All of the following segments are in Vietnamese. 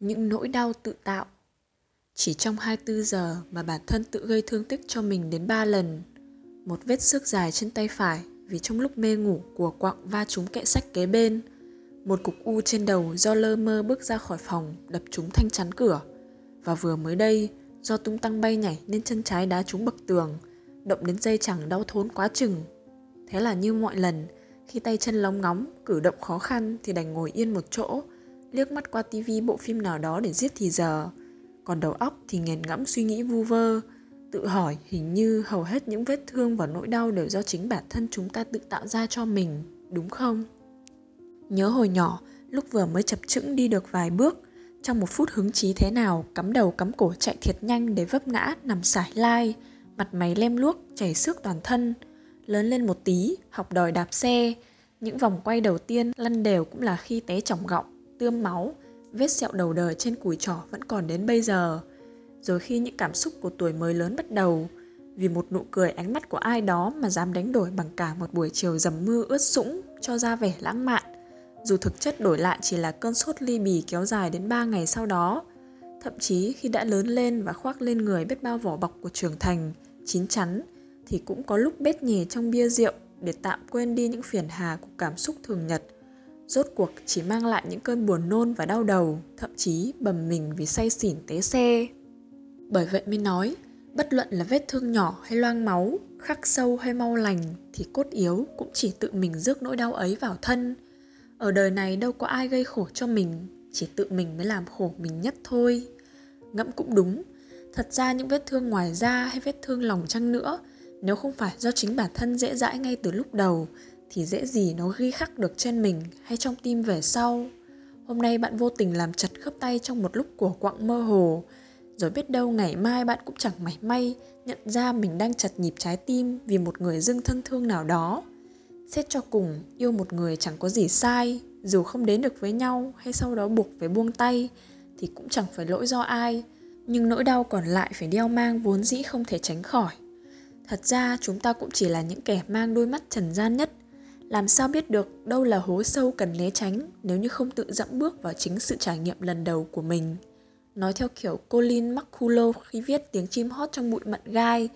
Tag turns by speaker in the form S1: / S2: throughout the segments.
S1: những nỗi đau tự tạo. Chỉ trong 24 giờ mà bản thân tự gây thương tích cho mình đến 3 lần. Một vết xước dài trên tay phải vì trong lúc mê ngủ của quặng va trúng kệ sách kế bên. Một cục u trên đầu do lơ mơ bước ra khỏi phòng đập trúng thanh chắn cửa. Và vừa mới đây, do tung tăng bay nhảy nên chân trái đá trúng bậc tường, động đến dây chẳng đau thốn quá chừng. Thế là như mọi lần, khi tay chân lóng ngóng, cử động khó khăn thì đành ngồi yên một chỗ, liếc mắt qua tivi bộ phim nào đó để giết thì giờ. Còn đầu óc thì nghiền ngẫm suy nghĩ vu vơ, tự hỏi hình như hầu hết những vết thương và nỗi đau đều do chính bản thân chúng ta tự tạo ra cho mình, đúng không? Nhớ hồi nhỏ, lúc vừa mới chập chững đi được vài bước, trong một phút hứng chí thế nào, cắm đầu cắm cổ chạy thiệt nhanh để vấp ngã nằm sải lai, mặt máy lem luốc, chảy xước toàn thân. Lớn lên một tí, học đòi đạp xe, những vòng quay đầu tiên lăn đều cũng là khi té chỏng gọng tươm máu, vết sẹo đầu đời trên cùi trỏ vẫn còn đến bây giờ. Rồi khi những cảm xúc của tuổi mới lớn bắt đầu, vì một nụ cười ánh mắt của ai đó mà dám đánh đổi bằng cả một buổi chiều dầm mưa ướt sũng cho ra vẻ lãng mạn, dù thực chất đổi lại chỉ là cơn sốt ly bì kéo dài đến 3 ngày sau đó. Thậm chí khi đã lớn lên và khoác lên người biết bao vỏ bọc của trưởng thành, chín chắn, thì cũng có lúc bết nhè trong bia rượu để tạm quên đi những phiền hà của cảm xúc thường nhật – rốt cuộc chỉ mang lại những cơn buồn nôn và đau đầu, thậm chí bầm mình vì say xỉn té xe. Bởi vậy mới nói, bất luận là vết thương nhỏ hay loang máu, khắc sâu hay mau lành thì cốt yếu cũng chỉ tự mình rước nỗi đau ấy vào thân. Ở đời này đâu có ai gây khổ cho mình, chỉ tự mình mới làm khổ mình nhất thôi. Ngẫm cũng đúng, thật ra những vết thương ngoài da hay vết thương lòng chăng nữa, nếu không phải do chính bản thân dễ dãi ngay từ lúc đầu thì dễ gì nó ghi khắc được trên mình hay trong tim về sau. Hôm nay bạn vô tình làm chặt khớp tay trong một lúc của quặng mơ hồ, rồi biết đâu ngày mai bạn cũng chẳng mảy may nhận ra mình đang chặt nhịp trái tim vì một người dưng thân thương nào đó. Xét cho cùng, yêu một người chẳng có gì sai, dù không đến được với nhau hay sau đó buộc phải buông tay thì cũng chẳng phải lỗi do ai, nhưng nỗi đau còn lại phải đeo mang vốn dĩ không thể tránh khỏi. Thật ra chúng ta cũng chỉ là những kẻ mang đôi mắt trần gian nhất làm sao biết được đâu là hố sâu cần né tránh nếu như không tự dẫm bước vào chính sự trải nghiệm lần đầu của mình. Nói theo kiểu Colin McCullough khi viết tiếng chim hót trong bụi mận gai,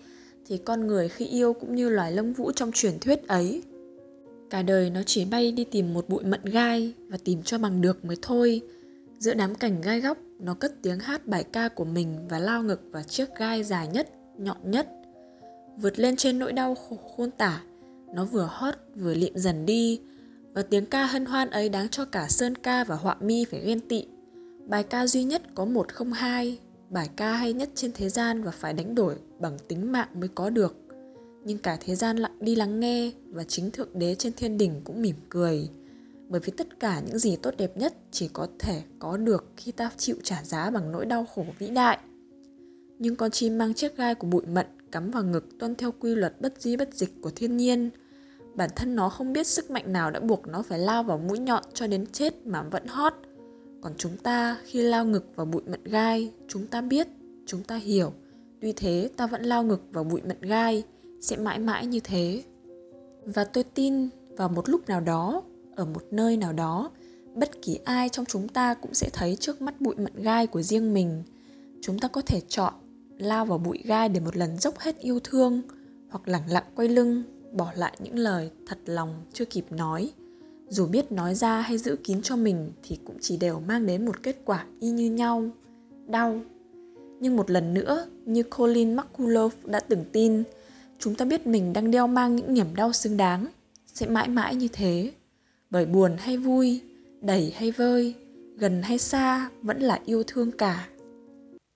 S1: thì con người khi yêu cũng như loài lông vũ trong truyền thuyết ấy. Cả đời nó chỉ bay đi tìm một bụi mận gai và tìm cho bằng được mới thôi. Giữa đám cảnh gai góc, nó cất tiếng hát bài ca của mình và lao ngực vào chiếc gai dài nhất, nhọn nhất. Vượt lên trên nỗi đau khổ khôn tả, nó vừa hót vừa liệm dần đi và tiếng ca hân hoan ấy đáng cho cả Sơn ca và Họa mi phải ghen tị. Bài ca duy nhất có một không hai, bài ca hay nhất trên thế gian và phải đánh đổi bằng tính mạng mới có được. Nhưng cả thế gian lặng đi lắng nghe và chính Thượng Đế trên thiên đình cũng mỉm cười. Bởi vì tất cả những gì tốt đẹp nhất chỉ có thể có được khi ta chịu trả giá bằng nỗi đau khổ vĩ đại. Nhưng con chim mang chiếc gai của bụi mận cắm vào ngực tuân theo quy luật bất di bất dịch của thiên nhiên – bản thân nó không biết sức mạnh nào đã buộc nó phải lao vào mũi nhọn cho đến chết mà vẫn hót. Còn chúng ta, khi lao ngực vào bụi mận gai, chúng ta biết, chúng ta hiểu. Tuy thế, ta vẫn lao ngực vào bụi mận gai, sẽ mãi mãi như thế. Và tôi tin, vào một lúc nào đó, ở một nơi nào đó, bất kỳ ai trong chúng ta cũng sẽ thấy trước mắt bụi mận gai của riêng mình. Chúng ta có thể chọn lao vào bụi gai để một lần dốc hết yêu thương, hoặc lẳng lặng quay lưng, bỏ lại những lời thật lòng chưa kịp nói. Dù biết nói ra hay giữ kín cho mình thì cũng chỉ đều mang đến một kết quả y như nhau, đau. Nhưng một lần nữa, như colin mccullough đã từng tin, chúng ta biết mình đang đeo mang những niềm đau xứng đáng, sẽ mãi mãi như thế. Bởi buồn hay vui, đầy hay vơi, gần hay xa vẫn là yêu thương cả.